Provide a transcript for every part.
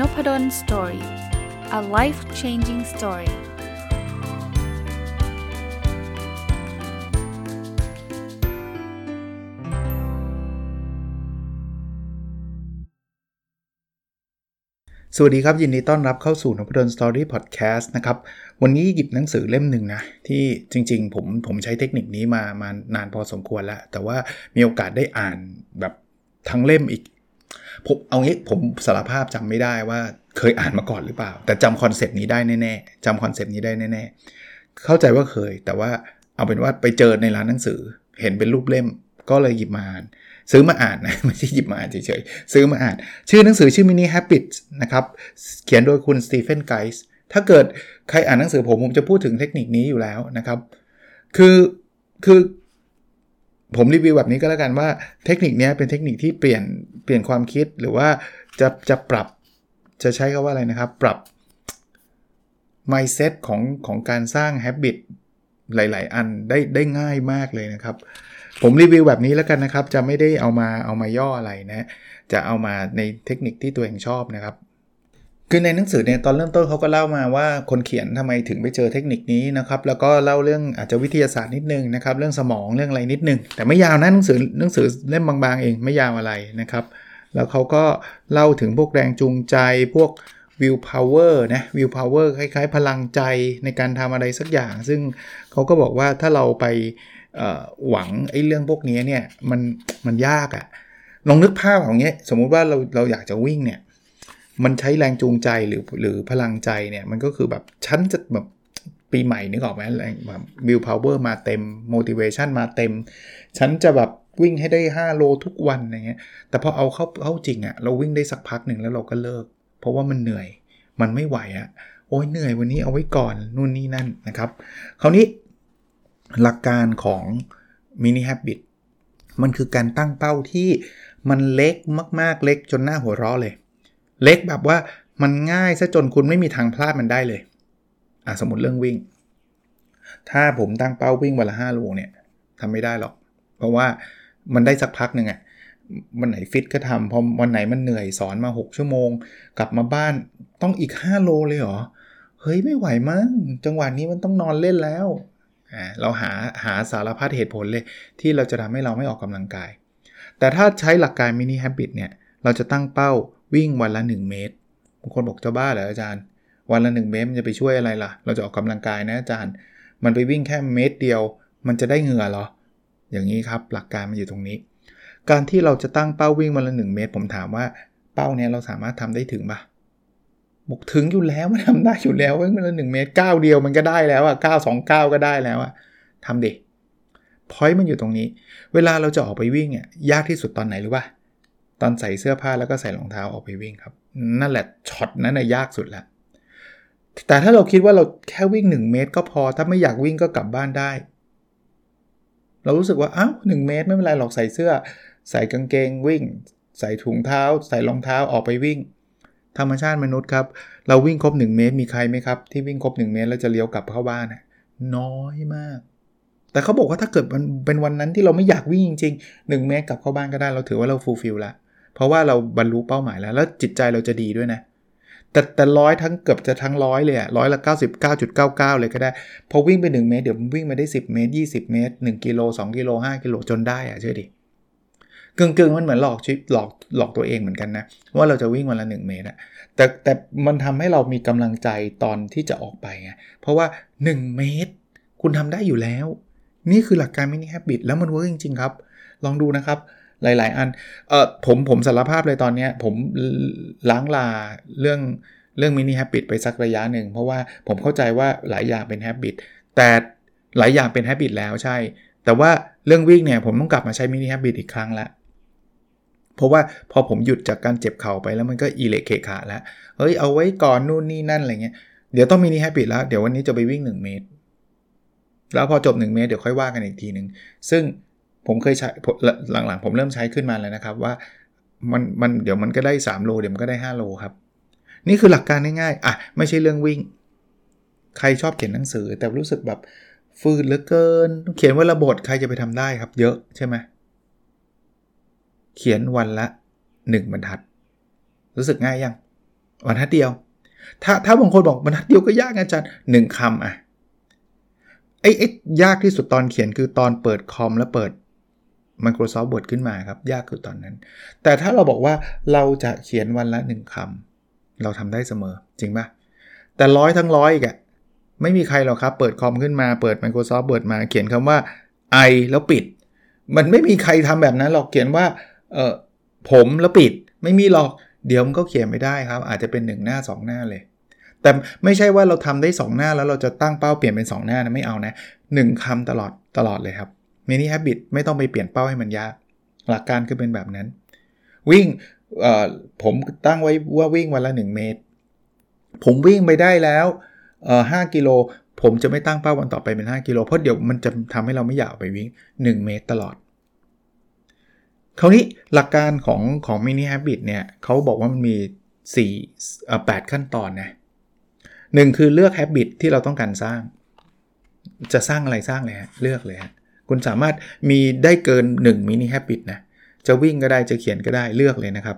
Nopadol's Story a life changing story สวัสดีครับ ยินดีต้อนรับเข้าสู่นพดล Story พอดแคสต์นะครับ วันนี้หยิบหนังสือเล่มหนึ่งนะ ที่จริงๆ ผมผมใช้เทคนิคนี้มามานานพอสมควรแล้ว แต่ว่ามีโอกาสได้อ่านแบบทั้งเล่มอีก ผมเอางี้ผมสารภาพจำไม่ได้ว่าเคยอ่านมาก่อนหรือเปล่า แต่จำ concept นี้ได้แน่ๆจำ concept นี้ได้แน่ๆเข้าใจว่าเคย แต่ว่าเอาเป็นว่าไปเจอในร้านหนังสือ เห็นเป็นรูปเล่มก็เลยหยิบมาอ่าน ซื้อมาอ่านนะไม่ใช่หยิบมาอ่านเฉยๆซื้อมาอ่าน ชื่อหนังสือชื่อ Mini Habits นะครับ เขียนโดยคุณ Stephen Guise ถ้าเกิดใครอ่านหนังสือผมผมจะพูดถึงเทคนิคนี้อยู่แล้วนะครับ คือคือ ผมรีวิวแบบนี้ก็แล้วกันว่าเทคนิคนี้เป็นเทคนิคที่เปลี่ยนเปลี่ยนความคิดหรือว่าจะจะปรับจะใช้คาว่าอะไรนะครับ ปรับ mindset ของของการสร้าง habit หลาย ๆ อันได้ได้ง่ายมากเลยนะครับ ผมรีวิวแบบนี้แล้วกันนะครับ จะไม่ได้เอามาเอามาย่ออะไรนะ จะเอามาในเทคนิคที่ตัวเองชอบนะครับ คือในหนังสือเนี่ยตอนเริ่มต้นเขาก็เล่ามาว่าคนเขียนทำไมถึงไปเจอเทคนิคนี้นะครับแล้วก็เล่าเรื่องอาจจะวิทยาศาสตร์นิดนึงนะครับเรื่องสมองเรื่องอะไรนิดนึง แต่ไม่ยาวนะหนังสือหนังสือเล่มบางๆเองไม่ยาวอะไรนะครับ แล้วเขาก็เล่าถึงพวกแรงจูงใจพวก willpower นะ willpower คล้ายๆ พลังใจในการทำอะไรสักอย่าง ซึ่งเขาก็บอกว่าถ้าเราไปหวังไอ้เรื่องพวกนี้เนี่ยมันมันยากอะลองนึกภาพอย่างเงี้ยสมมุติว่าเราเราอยากจะวิ่งเนี่ย มันใช้แรงจูงใจหรือหรือพลังใจเนี่ย มันก็คือแบบฉันจะแบบปีใหม่นึกออกไหมแรงแบบ willpower มาเต็ม motivation มาเต็ม ฉันจะแบบวิ่งให้ได้ 5 โลทุกวันอะไรเงี้ย แต่พอเอาเข้าเข้าจริงอะ่ะเราวิ่งได้สักพักหนึ่งแล้วเราก็เลิก เพราะว่ามันเหนื่อยมันไม่ไหวอะ่ะโอ้ยเหนื่อยวันนี้เอาไว้ก่อนนู่นนี่นั่นนะครับ คราวนี้หลักการของ mini habit มันคือการตั้งเป้าที่มันเล็กมาก ๆ เล็กจนหน้าหัวเราะเลย เล็กแบบว่ามันง่ายซะจนคุณไม่มีทางพลาดมันได้เลย อะสมมติเรื่องวิ่ง ถ้าผมตั้งเป้าวิ่งวันละ5โลเนี่ยทำไม่ได้หรอก เพราะว่ามันได้สักพักหนึ่งอะวันไหนฟิตก็ทำพอวันไหนมันเหนื่อยสอนมา 6 ชั่วโมง กลับมาบ้านต้องอีก 5 โลเลยเหรอ เฮ้ยไม่ไหวมั้งจังหวะนี้มันต้องนอนเล่นแล้วอ่าเราหาหาสารพัดเหตุผลเลย ที่เราจะทำให้เราไม่ออกกำลังกาย แต่ถ้าใช้หลักการมินิแฮบิตเนี่ย เราจะตั้งเป้า วิ่งวันละ 1 เมตรบางคนบอกจะบ้าเหรออาจารย์ วันละ 1 เมตรมันจะไปช่วยอะไรล่ะ เราจะออกกำลังกายนะอาจารย์ มันไปวิ่งแค่เมตรเดียว มันจะได้เหงื่อเหรอ อย่างนี้ครับหลักการมันอยู่ตรงนี้ การที่เราจะตั้งเป้าวิ่งวันละ 1 เมตร ผมถามว่าเป้าเนี้ยเราสามารถทำได้ถึงปะบอกถึงอยู่แล้วมันทำได้อยู่แล้ววิ่งวันละ1เมตรก้าวเดียวมันก็ได้แล้วอะก้าวสองก้าวก็ได้แล้วอะทำดิพอยต์มันอยู่ตรงนี้ เวลาเราจะออกไปวิ่งอะยากที่สุดตอนไหนรู้ป่ะ ตอนใส่เสื้อผ้าแล้วก็ใส่รองเท้าออกไปวิ่งครับ นั่นแหละช็อตนั้นนะยากสุดล้วแต่ถ้าเราคิดว่าเราแค่วิ่ง 1 เมตร ก็พอถ้าไม่อยากวิ่งก็กลับบ้านได้ เรารู้สึกว่าอ้าวหเมตร ไม่เป็นไรหรอกใส่เสื้อ ใส่กางเกงวิ่ง ใส่ถุงเท้า ใส่รองเท้าออกไปวิ่ง ธรรมชาติมนุษย์ครับเราวิ่งครบ 1 เมตร มีใครไหมครับ ที่วิ่งครบ 1 เมตรแล้วจะเลี้ยวกลับเข้าบ้านน้อยมาก แต่เขาบอกว่าถ้าเกิดมันเป็นวันนั้นที่เราไม่อยากวิ่งจริงๆ1เมตรกลับเข้าบ้านก็ได้ เราถือว่าเรา fulfill ละ เพราะว่าเราบรรลุเป้าหมายแล้ว แล้วจิตใจเราจะดีด้วยนะ แต่แต่ร้อยทั้งเกือบจะทั้งร้อยเลยอะร้อยละ 99.99 เลยก็ได้ พอวิ่งไป 1 เมตร เดี๋ยววิ่งมาได้ 10 เมตร 20 เมตร 1 กิโล 2 กิโล 5 กิโลจนได้อะเชื่อดิกึ่งๆมันเหมือนหลอกชิปหลอกหลอกตัวเองเหมือนกันนะ ว่าเราจะวิ่งวันละ 1 เมตรอะแต่แต่มันทำให้เรามีกำลังใจตอนที่จะออกไปไงเพราะว่า 1 เมตร คุณทำได้อยู่แล้ว นี่คือหลักการ mini habit แล้วมัน work จริง ๆ ครับ ลองดูนะครับ หลาย ๆ อันเออผมผมสารภาพเลยตอนนี้ผมร้างลาเรื่องเรื่อง mini habit ไปสักระยะหนึ่ง เพราะว่าผมเข้าใจว่าหลายอย่างเป็น habit แต่หลายอย่างเป็น habit แล้วใช่ แต่ว่าเรื่องวิ่งเนี่ยผมต้องกลับมาใช้ mini habit อีกครั้งละเพราะว่าพอผมหยุดจากการเจ็บเข่าไปแล้วมันก็อีเล็กเคขาแล้วเฮ้ยเอาไว้ก่อนนู่นนี่นั่นอะไรเงี้ยเดี๋ยวต้องมินิแฮบบิตแล้วเดี๋ยววันนี้จะไปวิ่ง 1 เมตร แล้วพอจบ 1 เมตรเดี๋ยวค่อยว่ากันอีกทีหนึ่งซึ่ง ผมเคยใช้หลังๆ ผมเริ่มใช้ขึ้นมาแล้วนะครับว่ามันมันเดี๋ยวมันก็ได้ 3 โล เดี๋ยวมันก็ได้ 5 โลครับ นี่คือหลักการง่ายๆอะไม่ใช่เรื่องวิ่ง ใครชอบเขียนหนังสือ แต่รู้สึกแบบฟืดเหลือเกิน เขียนวันละบทใครจะไปทำได้ครับ เยอะใช่ไหมเขียนวันละ 1 บรรทัด รู้สึกง่ายยังบรรทัดเดียว ถ้าถ้าบางคนบอกบรรทัดเดียวก็ยากอาจารย์หนึ่งคำอะไอ้ไอ้ยากที่สุดตอนเขียนคือตอนเปิดคอมแล้วเปิด Microsoft Word ขึ้นมาครับ ยากคือตอนนั้น แต่ถ้าเราบอกว่าเราจะเขียนวันละหนึ่งคำเราทำได้เสมอจริงปะแต่ร้อยทั้งร้อยอีกอะไม่มีใครหรอกครับ เปิดคอมขึ้นมาเปิด Microsoft Word มาเขียนคำว่า I แล้วปิด มันไม่มีใครทำแบบนั้นหรอกเขียนว่าเออผมแล้วปิด ไม่มีหรอกเดี๋ยวมันก็เขียนไม่ได้ครับ อาจจะเป็น 1 หน้า 2 หน้าเลย แต่ไม่ใช่ว่าเราทำได้ 2 หน้าแล้วเราจะตั้งเป้าเปลี่ยนเป็น 2 หน้านะไม่เอานะ1คำตลอดตลอดเลยครับ มินิฮับบิตไม่ต้องไปเปลี่ยนเป้าให้มันยาก หลักการคือเป็นแบบนั้น วิ่งผมตั้งไว้ว่าวิ่งวันละ 1 เมตร ผมวิ่งไปได้แล้วห้ากิโลผมจะไม่ตั้งเป้าวันต่อไปเป็น 5 กิโลเพราะเดี๋ยวมันจะทำให้เราไม่อยากไปวิ่ง 1 เมตรตลอด คราวนี้หลักการของของมินิฮับบิตเนี่ยเขาบอกว่ามันมี4อ่8ขั้นตอนนะหนึ่งคือเลือก Habit ที่เราต้องการสร้าง จะสร้างอะไรสร้างเลยฮะเลือกเลยฮะ คุณสามารถมีได้เกิน 1มินิ Habit นะจะวิ่งก็ได้จะเขียนก็ได้เลือกเลยนะครับ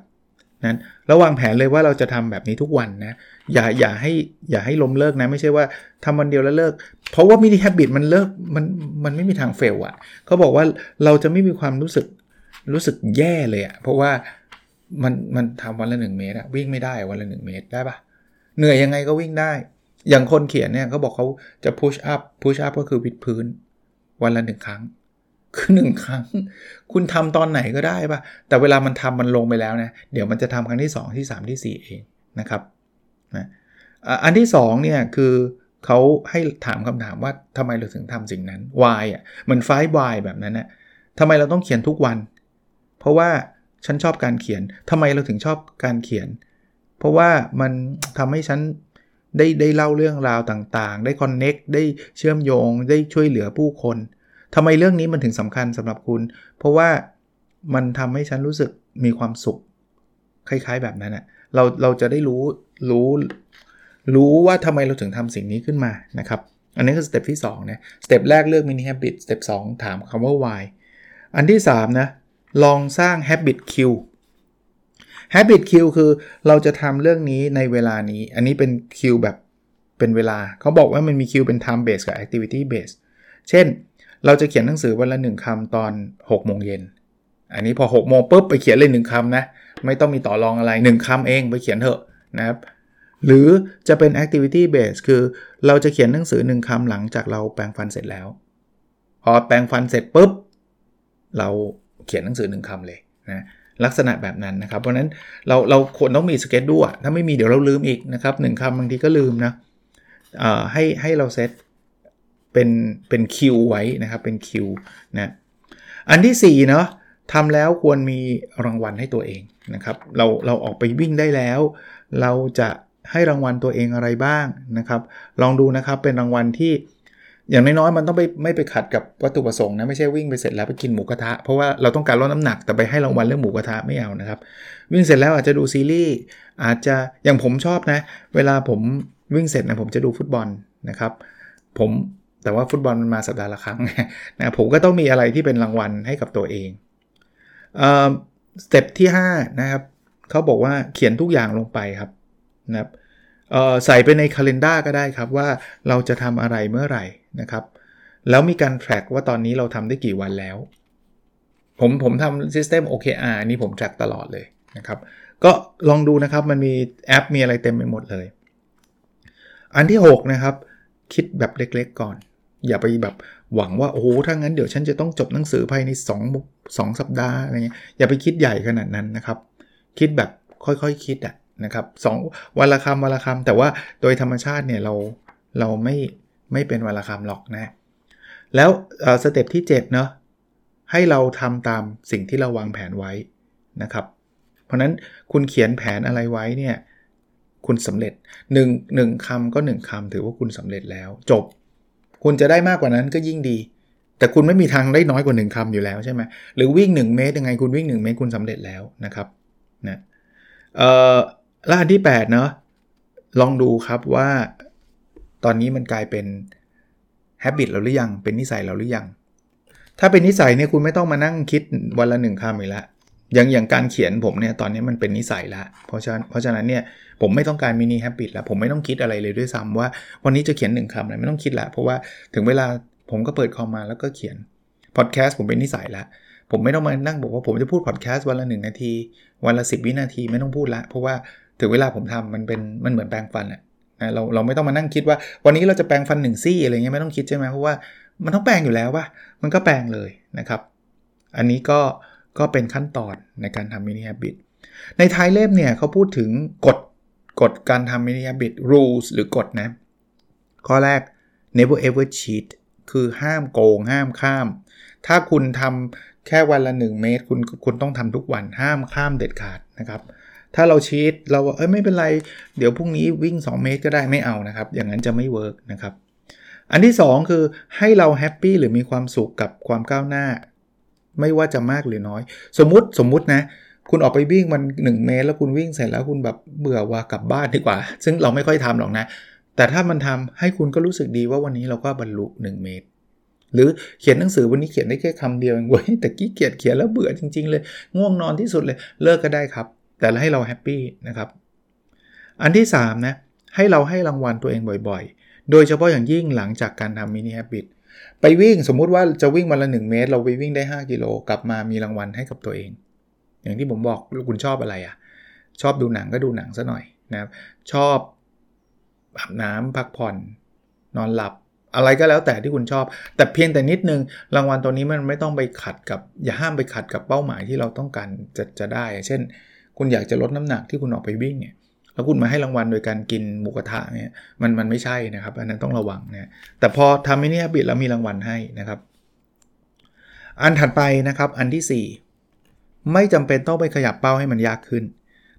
นั้นระวางแผนเลยว่าเราจะทำแบบนี้ทุกวันนะอย่าอย่าให้อย่าให้ล้มเลิกนะไม่ใช่ว่าทำวันเดียวแล้วเลิก เพราะว่ามินิแฮบบิตมันเลิกมันมันไม่มีทางเฟลอะ่ะเขาบอกว่าเราจะไม่มีความรู้สึกรู้สึกแย่เลยอะ่ะเพราะว่ามันมันทำวันละ 1 เมตรอะวิ่งไม่ได้วันละ 1 เมตรได้ปะเหนื่อยยังไงก็วิ่งได้ อย่างคนเขียนเนี่ยเขาบอกเขาจะพุชอัพพุชอัพก็คือวิดพื้น วันละหนึ่งครั้ง คือหนึ่งครั้ง คุณทำตอนไหนก็ได้ปะแต่เวลามันทำมันลงไปแล้วนะ เดี๋ยวมันจะทำครั้งที่ 2 ที่ 3 ที่ 4 เองนะครับนะอันที่2เนี่ยคือเขาให้ถามคำถามว่าทำไมเราถึงทำสิ่งนั้น why อะเหมือนไฟ why แบบนั้นนะทำไมเราต้องเขียนทุกวัน เพราะว่าฉันชอบการเขียนทำไมเราถึงชอบการเขียน เพราะว่ามันทำให้ฉัน ได้ได้เล่าเรื่องราวต่างๆ ได้ connect ได้เชื่อมโยง ได้ช่วยเหลือผู้คนทำไมเรื่องนี้มันถึงสำคัญสำหรับคุณ เพราะว่ามันทำให้ฉันรู้สึกมีความสุข คล้ายๆแบบนั้นอะเราเราจะได้รู้รู้รู้ว่าทำไมเราถึงทำสิ่งนี้ขึ้นมานะครับ อันนี้คือสเต็ปที่2นะสเต็ปแรกเลือกมินิ habit สเต็ป2ถามคำว่า why อันที่ 3 นะ ลองสร้าง habit queue habit Q คือเราจะทำเรื่องนี้ในเวลานี้ อันนี้เป็นคิวแบบเป็นเวลา เขาบอกว่ามันมีคิวเป็น time base กับ activity base เช่น เราจะเขียนหนังสือวันละหนึ่งคำตอน6โมงเย็น อันนี้พอ6โมงปุ๊บไปเขียนเลยหนึ่งคำนะ ไม่ต้องมีต่อรองอะไร1คำเองไปเขียนเถอะนะครับ หรือจะเป็น activity base คือเราจะเขียนหนังสือหนึ่งคำหลังจากเราแปรงฟันเสร็จแล้ว พอแปรงฟันเสร็จปุ๊บเราเขียนหนังสือหนึ่งคำเลยนะ ลักษณะแบบนั้นนะครับ เพราะนั้นเราเราควรต้องมีสเก็ตด้วยถ้าไม่มีเดี๋ยวเราลืมอีกนะครับหนึ่งคำบางทีก็ลืมนะให้ให้เราเซตเป็นเป็นคิวไว้นะครับเป็นคิวนะอันที่4เนาะทำแล้วควรมีรางวัลให้ตัวเองนะครับ เราเราออกไปวิ่งได้แล้ว เราจะให้รางวัลตัวเองอะไรบ้างนะครับ ลองดูนะครับเป็นรางวัลที่ อย่างน้อยๆมันต้องไปไม่ไปขัดกับวัตถุประสงค์นะไม่ใช่วิ่งไปเสร็จแล้วไปกินหมูกระทะเพราะว่าเราต้องการลดน้ำหนักแต่ไปให้รางวัลเรื่องหมูกระทะไม่เอานะครับ วิ่งเสร็จแล้วอาจจะดูซีรีส์อาจจะอย่างผมชอบนะ เวลาผมวิ่งเสร็จนะผมจะดูฟุตบอลนะครับ ผมแต่ว่าฟุตบอลมันมาสัปดาห์ละครั้งนะผมก็ต้องมีอะไรที่เป็นรางวัลให้กับตัวเองสเต็ปที่5นะครับเขาบอกว่าเขียนทุกอย่างลงไปครับนะครับ ใส่ไปในคาล endar ก็ได้ครับว่าเราจะทำอะไรเมื่อไหร่นะครับ แล้วมีการ track ว่าตอนนี้เราทำได้กี่วันแล้ว ผมผมทำ system OKR นี่ผม track ตลอดเลยนะครับ ก็ลองดูนะครับมันมีแอปมีอะไรเต็มไปหมดเลย อันที่ 6 นะครับ คิดแบบเล็กๆก่อน อย่าไปแบบหวังว่าโอ้โหถ้างั้นเดี๋ยวฉันจะต้องจบหนังสือภายใน2 2สัปดาห์อะไรเงี้ยอย่าไปคิดใหญ่ขนาดนั้นนะครับ คิดแบบค่อยๆคคิดอะ นะครับสองวันละคำวันละคำแต่ว่าโดยธรรมชาติเนี่ยเราเราไม่ไม่เป็นวันละคำหรอกนะ แล้วสเต็ปที่7เนาะให้เราทำตามสิ่งที่เราวางแผนไว้นะครับ เพราะนั้นคุณเขียนแผนอะไรไว้เนี่ยคุณสำเร็จ1 1คำก็ 1คำถือว่าคุณสำเร็จแล้ว จบ คุณจะได้มากกว่านั้นก็ยิ่งดี แต่คุณไม่มีทางได้น้อยกว่า 1คำอยู่แล้วใช่ไหมหรือวิ่ง 1 เมตรยังไงคุณวิ่ง 1 เมตรคุณสำเร็จแล้วนะครับนะเอ่อ แล้วอันที่8เนาะลองดูครับว่าตอนนี้มันกลายเป็นฮ a บิตเราหรือยัง เป็นนิสัยเราหรือยัง ถ้าเป็นนิสัยเนี่ยคุณไม่ต้องมานั่งคิดวันละหนึ่งคำอีกแล้วอย่างอย่างการเขียนผมเนี่ยตอนนี้มันเป็นนิสัยละเพราะฉะนั้นเพราะฉะนั้นเนี่ยผมไม่ต้องการมินิแฮปปี้แล้วผมไม่ต้องคิดอะไรเลยด้วยซ้ำว่า วันนี้จะเขียนหนึ่งคำอะไรไม่ต้องคิดละเพราะว่าถึงเวลาผมก็เปิดคอมมาแล้วก็เขียนพอดแคสต์ผมเป็นนิสัยละผมไม่ต้องมานั่งบอกว่าผมจะพูดพอดแคสต์วันละหนึ่งนาที วันละ 10 วินาทีไม่ต้องพูดละเพราะว่า ถึงเวลาผมทำมันเป็นมันเหมือนแปรงฟันแหละนะเราเราไม่ต้องมานั่งคิดว่า วันนี้เราจะแปรงฟันหนึ่งซี่อะไรเงี้ยไม่ต้องคิดใช่ไหมเพราะว่ามันต้องแปรงอยู่แล้วว่ามันก็แปรงเลยนะครับ อันนี้ก็ก็เป็นขั้นตอนในการทำมินิแฮบิตในท้ายเล่มเนี่ยเขาพูดถึงกฎกฎการทำ mini habit rules หรือกฎนะ ข้อแรก never ever cheat คือห้ามโกงห้ามข้าม ถ้าคุณทำแค่วันละ 1 เมตร คุณคุณต้องทำทุกวันห้ามข้ามเด็ดขาดนะครับ ถ้าเรา cheat เราเอ้ยไม่เป็นไร เดี๋ยวพรุ่งนี้วิ่ง 2 เมตรก็ได้ไม่เอานะครับ อย่างนั้นจะไม่ work นะครับ อันที่ 2 คือให้เรา happy หรือมีความสุขกับความก้าวหน้า ไม่ว่าจะมากหรือน้อย สมมุติสมมุตินะ คุณออกไปวิ่งมัน 1 เมตร แล้วคุณวิ่งเสร็จแล้วคุณแบบเบื่อว่ากลับบ้านดีกว่า ซึ่งเราไม่ค่อยทำหรอกนะ แต่ถ้ามันทำให้คุณก็รู้สึกดีว่าวันนี้เราก็บรรลุ 1 เมตรหรือเขียนหนังสือวันนี้เขียนได้แค่คำเดียวเองเว้ยแต่ขี้เกียจเขียนแล้วเบื่อจริง ๆ เลย ง่วงนอนที่สุดเลยเลิกก็ได้ครับ แต่ให้เรา happy นะครับ อันที่3นะให้เราให้รางวัลตัวเองบ่อยๆ โดยเฉพาะอย่างยิ่งหลังจากการทำ mini habitไปวิ่งสมมุติว่าจะวิ่งวันละ 1 เมตร เราไปวิ่งได้ 5 กิโลกลับมามีรางวัลให้กับตัวเอง อย่างที่ผมบอกคุณชอบอะไรอะ่ะ ชอบดูหนังก็ดูหนังซะหน่อยนะครับชอบอาบน้ำพักผ่อน นอนหลับอะไรก็แล้วแต่ที่คุณชอบ แต่เพียงแต่นิดนึงรางวัลตัวนี้มันไม่ต้องไปขัดกับ อย่าห้ามไปขัดกับเป้าหมายที่เราต้องการจะจะได้ เช่น คุณอยากจะลดน้ำหนักที่คุณออกไปวิ่งเนี่ยแล้วคุณมาให้รางวัลโดยการกินหมูกระทะเนี่ยมันมันไม่ใช่นะครับ อันนั้นต้องระวังนะแต่พอทำ mini habit แล้วมีรางวัลให้นะครับ อันถัดไปนะครับอันที่ 4 ไม่จำเป็นต้องไปขยับเป้าให้มันยากขึ้น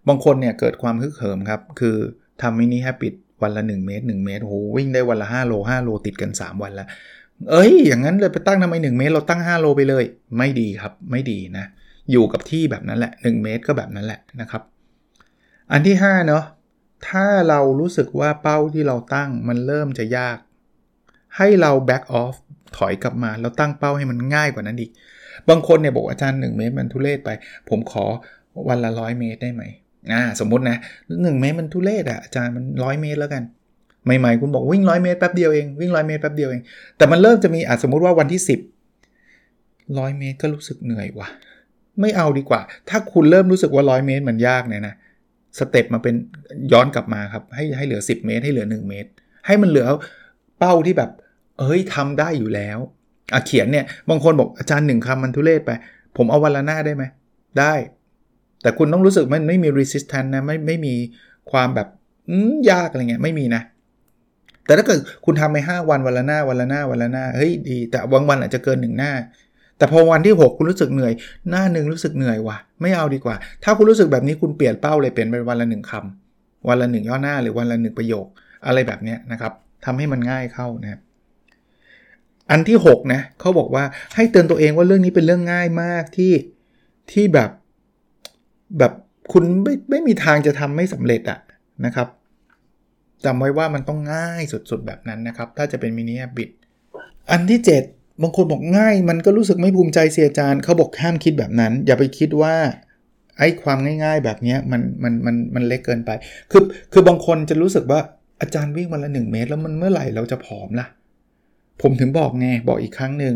บางคนเนี่ยเกิดความฮึกเหิมครับ คือทำ mini habit วันละ 1 เมตร 1 เมตรโหวิ่งได้วันละ 5 โล 5 โลติดกัน 3 วันแล้วเอ้ย อย่างนั้นเลยไปตั้งทำไม 1 เมตร เราตั้ง 5 โลไปเลย ไม่ดีครับ ไม่ดีนะ อยู่กับที่แบบนั้นแหละ 1 เมตรก็แบบนั้นแหละนะครับ อันที่5เนาะถ้าเรารู้สึกว่าเป้าที่เราตั้งมันเริ่มจะยาก ให้เรา back off ถอยกลับมาแล้วตั้งเป้าให้มันง่ายกว่านั้นอีก บางคนเนี่ยบอกอาจารย์ 1 เมตรมันทุเรศไป ผมขอวันละร้อยเมตรได้ไหมอ่าสมมตินะหนึ่งเมตรมันทุเรศอะอาจารย์มันร้อยเมตรแล้วกันใหม่ๆคุณบอกวิ่งร้อยเมตรแป๊บเดียวเองวิ่งร้อยเมตรแป๊บเดียวเองแต่มันเริ่มจะมีอาจสมมุติว่าวันที่ 10ร้อยเมตรก็รู้สึกเหนื่อยว่ะ ไม่เอาดีกว่า ถ้าคุณเริ่มรู้สึกว่าร้อยเมตรมันยากเนี่ยนะสเต็ปมาเป็นย้อนกลับมาครับ ให้ให้เหลือ 10 เมตร ให้เหลือ 1 เมตร ให้มันเหลือเป้าที่แบบ เอ้ยทำได้อยู่แล้วอะเขียนเนี่ยบางคนบอกอาจารย์หนึ่งคำมันทุเรศไป ผมเอาวันละหน้าได้ไหมได้ แต่คุณต้องรู้สึกมันไม่มี resistance นะไม่ไม่มีความแบบยากอะไรเงี้ยไม่มีนะ แต่ถ้าเกิดคุณทำไปห้าวันวันละหน้าวันละหน้าวันละหน้าเฮ้ยดี แต่บางวันอาจจะเกินหนึ่งหน้า แต่พอวันที่ 6 คุณรู้สึกเหนื่อย หน้าหนึ่งรู้สึกเหนื่อยว่ะ ไม่เอาดีกว่า ถ้าคุณรู้สึกแบบนี้คุณเปลี่ยนเป้าเลยเปลี่ยนเป็นวันละหนึ่งคำวันละหนึ่งย่อหน้าหรือวันละหนึ่งประโยค อะไรแบบนี้นะครับทำให้มันง่ายเข้านะอันที่6นะเขาบอกว่าให้เตือนตัวเองว่าเรื่องนี้เป็นเรื่องง่ายมากที่ที่แบบแบบคุณไม่ไม่มีทางจะทำไม่สำเร็จอะนะครับจำไว้ว่ามันต้องง่ายสุดๆแบบนั้นนะครับ ถ้าจะเป็นมินิแอบิตอันที่ 7 บางคนบอกง่าย มันก็รู้สึกไม่ภูมิใจเสียจานเขาบอกห้ามคิดแบบนั้น อย่าไปคิดว่าไอ้ความง่าย ๆ แบบนี้มันมันมันมันเล็กเกินไป คือคือบางคนจะรู้สึกว่าอาจารย์วิ่งวันละ1เมตร แล้วมันเมื่อไหร่เราจะผอมล่ะ ผมถึงบอกไงบอกอีกครั้งหนึ่ง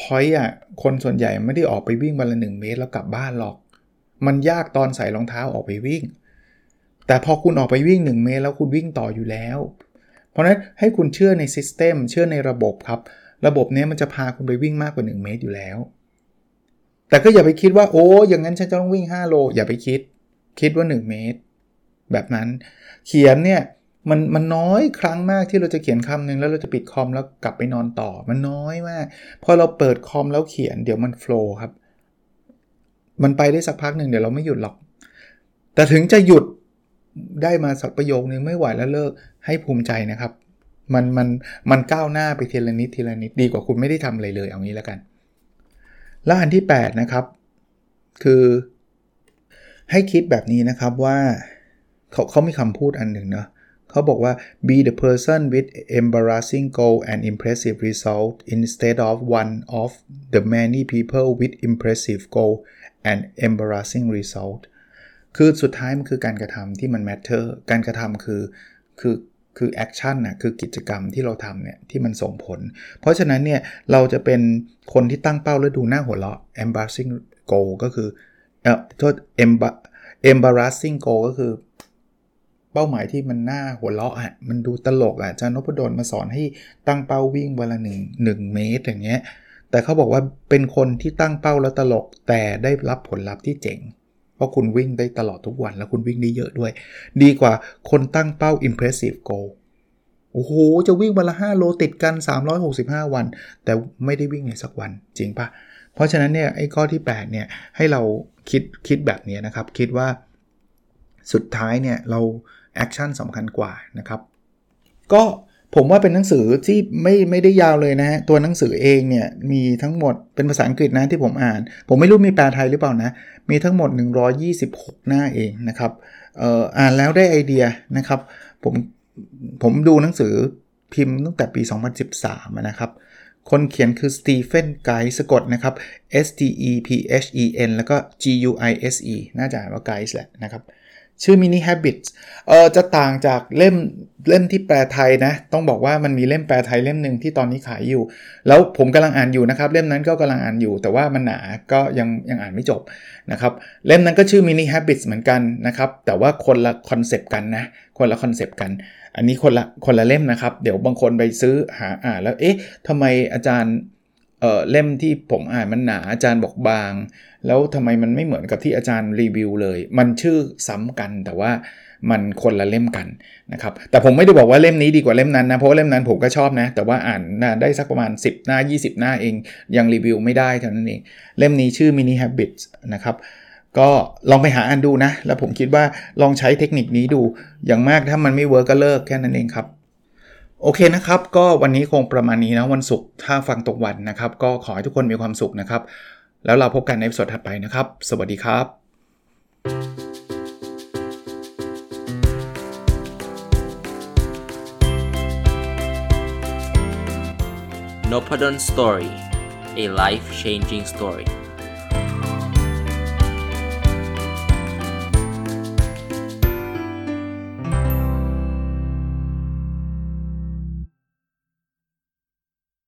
พอยอะคนส่วนใหญ่ไม่ได้ออกไปวิ่งวันละ1เมตรแล้วกลับบ้านหรอก มันยากตอนใส่รองเท้าออกไปวิ่ง แต่พอคุณออกไปวิ่ง 1 เมตรแล้วคุณวิ่งต่ออยู่แล้ว เพราะนั้นให้คุณเชื่อในซิสเต็มเชื่อในระบบครับ ระบบนี้มันจะพาคุณไปวิ่งมากกว่า 1 เมตรอยู่แล้ว แต่ก็อย่าไปคิดว่าโอ้อย่างนั้นฉันจะต้องวิ่ง 5 โล อย่าไปคิด คิดว่า 1 เมตร แบบนั้นเขียนเนี่ยมันมันน้อยครั้งมากที่เราจะเขียนคำหนึ่งแล้วเราจะปิดคอมแล้วกลับไปนอนต่อ มันน้อยมาก พอเราเปิดคอมแล้วเขียนเดี๋ยวมันโฟล์ครับ มันไปได้สักพักหนึ่งเดี๋ยวเราไม่หยุดหรอก แต่ถึงจะหยุดได้มาสักประโยคนึงไม่ไหวแล้วเลิกให้ภูมิใจนะครับ มันมันมันก้าวหน้าไปทีละนิดทีละนิดดีกว่าคุณไม่ได้ทำอะไรเลยเอางี้แล้วกัน แล้วอันที่ 8 นะครับ คือให้คิดแบบนี้นะครับว่าเขาเขามีคำพูดอันหนึ่งเนาะเขาบอกว่า be the person with embarrassing goal and impressive result instead of one of the many people with impressive goal and embarrassing result คือสุดท้ายมันคือการกระทำที่มัน matter การกระทำคือคือ คือแอคชั่นนะคือกิจกรรมที่เราทำเนี่ยที่มันส่งผล เพราะฉะนั้นเนี่ยเราจะเป็นคนที่ตั้งเป้าแล้วดูน่าหัวเราะ embarrassing goal ก็คือเอ่อโทษ embarrassing goal ก็คือเป้าหมายที่มันน่าหัวเราะอะมันดูตลกอะอาจารย์นพดลมาสอนให้ตั้งเป้าวิ่งวันละหนึ่งหนึ่งเมตรอย่างเงี้ยแต่เขาบอกว่าเป็นคนที่ตั้งเป้าแล้วตลกแต่ได้รับผลลัพธ์ที่เจ๋ง เพราะคุณวิ่งได้ตลอดทุกวันแล้วคุณวิ่งได้เยอะด้วย ดีกว่าคนตั้งเป้า impressive goal โอ้โห จะวิ่งวันละ 5 โลติดกัน 365 วัน แต่ไม่ได้วิ่งเลยสักวันจริงปะเพราะฉะนั้นเนี่ยไอ้ข้อที่8เนี่ยให้เราคิดคิดแบบนี้นะครับ คิดว่าสุดท้ายเนี่ยเราแอคชั่นสำคัญกว่านะครับ ก็ ผมว่าเป็นหนังสือที่ไม่ไม่ได้ยาวเลยนะฮะตัวหนังสือเองเนี่ยมีทั้งหมดเป็นภาษาอังกฤษนะที่ผมอ่าน ผมไม่รู้มีแปลไทยหรือเปล่านะ มีทั้งหมด 126 หน้าเองนะครับเอ่ออ่านแล้วได้ไอเดียนะครับผมผมดูหนังสือพิมพ์ตั้งแต่ปี 2013 นะครับ คนเขียนคือสตีเฟนไกสะกดนะครับ S T E P H E N แล้วก็ G U I S E น่าจะอ่านว่าไกส์แหละนะครับ ชื่อ Mini Habits เออจะต่างจากเล่มเล่มที่แปลไทยนะ ต้องบอกว่ามันมีเล่มแปลไทยเล่มหนึ่งที่ตอนนี้ขายอยู่ แล้วผมกำลังอ่านอยู่นะครับ เล่มนั้นก็กำลังอ่านอยู่ แต่ว่ามันหนาก็ยังยังอ่านไม่จบนะครับ เล่มนั้นก็ชื่อ Mini Habits เหมือนกันนะครับ แต่ว่าคนละ concept กันนะ คนละ concept กัน อันนี้คนละคนละเล่มนะครับ เดี๋ยวบางคนไปซื้อหาอ่านแล้ว เอ๊ะทำไมอาจารย์ เล่มที่ผมอ่านมันหนาอาจารย์บอกบาง แล้วทำไมมันไม่เหมือนกับที่อาจารย์รีวิวเลย มันชื่อซ้ำกันแต่ว่ามันคนละเล่มกันนะครับ แต่ผมไม่ได้บอกว่าเล่มนี้ดีกว่าเล่มนั้นนะ เพราะเล่มนั้นผมก็ชอบนะ แต่ว่าอ่านได้สักประมาณ 10 หน้า 20 หน้าเอง ยังรีวิวไม่ได้เท่านั้นเอง เล่มนี้ชื่อ mini habits นะครับ ก็ลองไปหาอ่านดูนะ แล้วผมคิดว่าลองใช้เทคนิคนี้ดู อย่างมากถ้ามันไม่ work ก็เลิกแค่นั้นเองครับ โอเคนะครับ ก็วันนี้คงประมาณนี้นะวันศุกร์ถ้าฟังตรงวันนะครับ ก็ขอให้ทุกคนมีความสุขนะครับ แล้วเราพบกันในสดถัดไปนะครับ สวัสดีครับ n o p a d o n Story a life changing story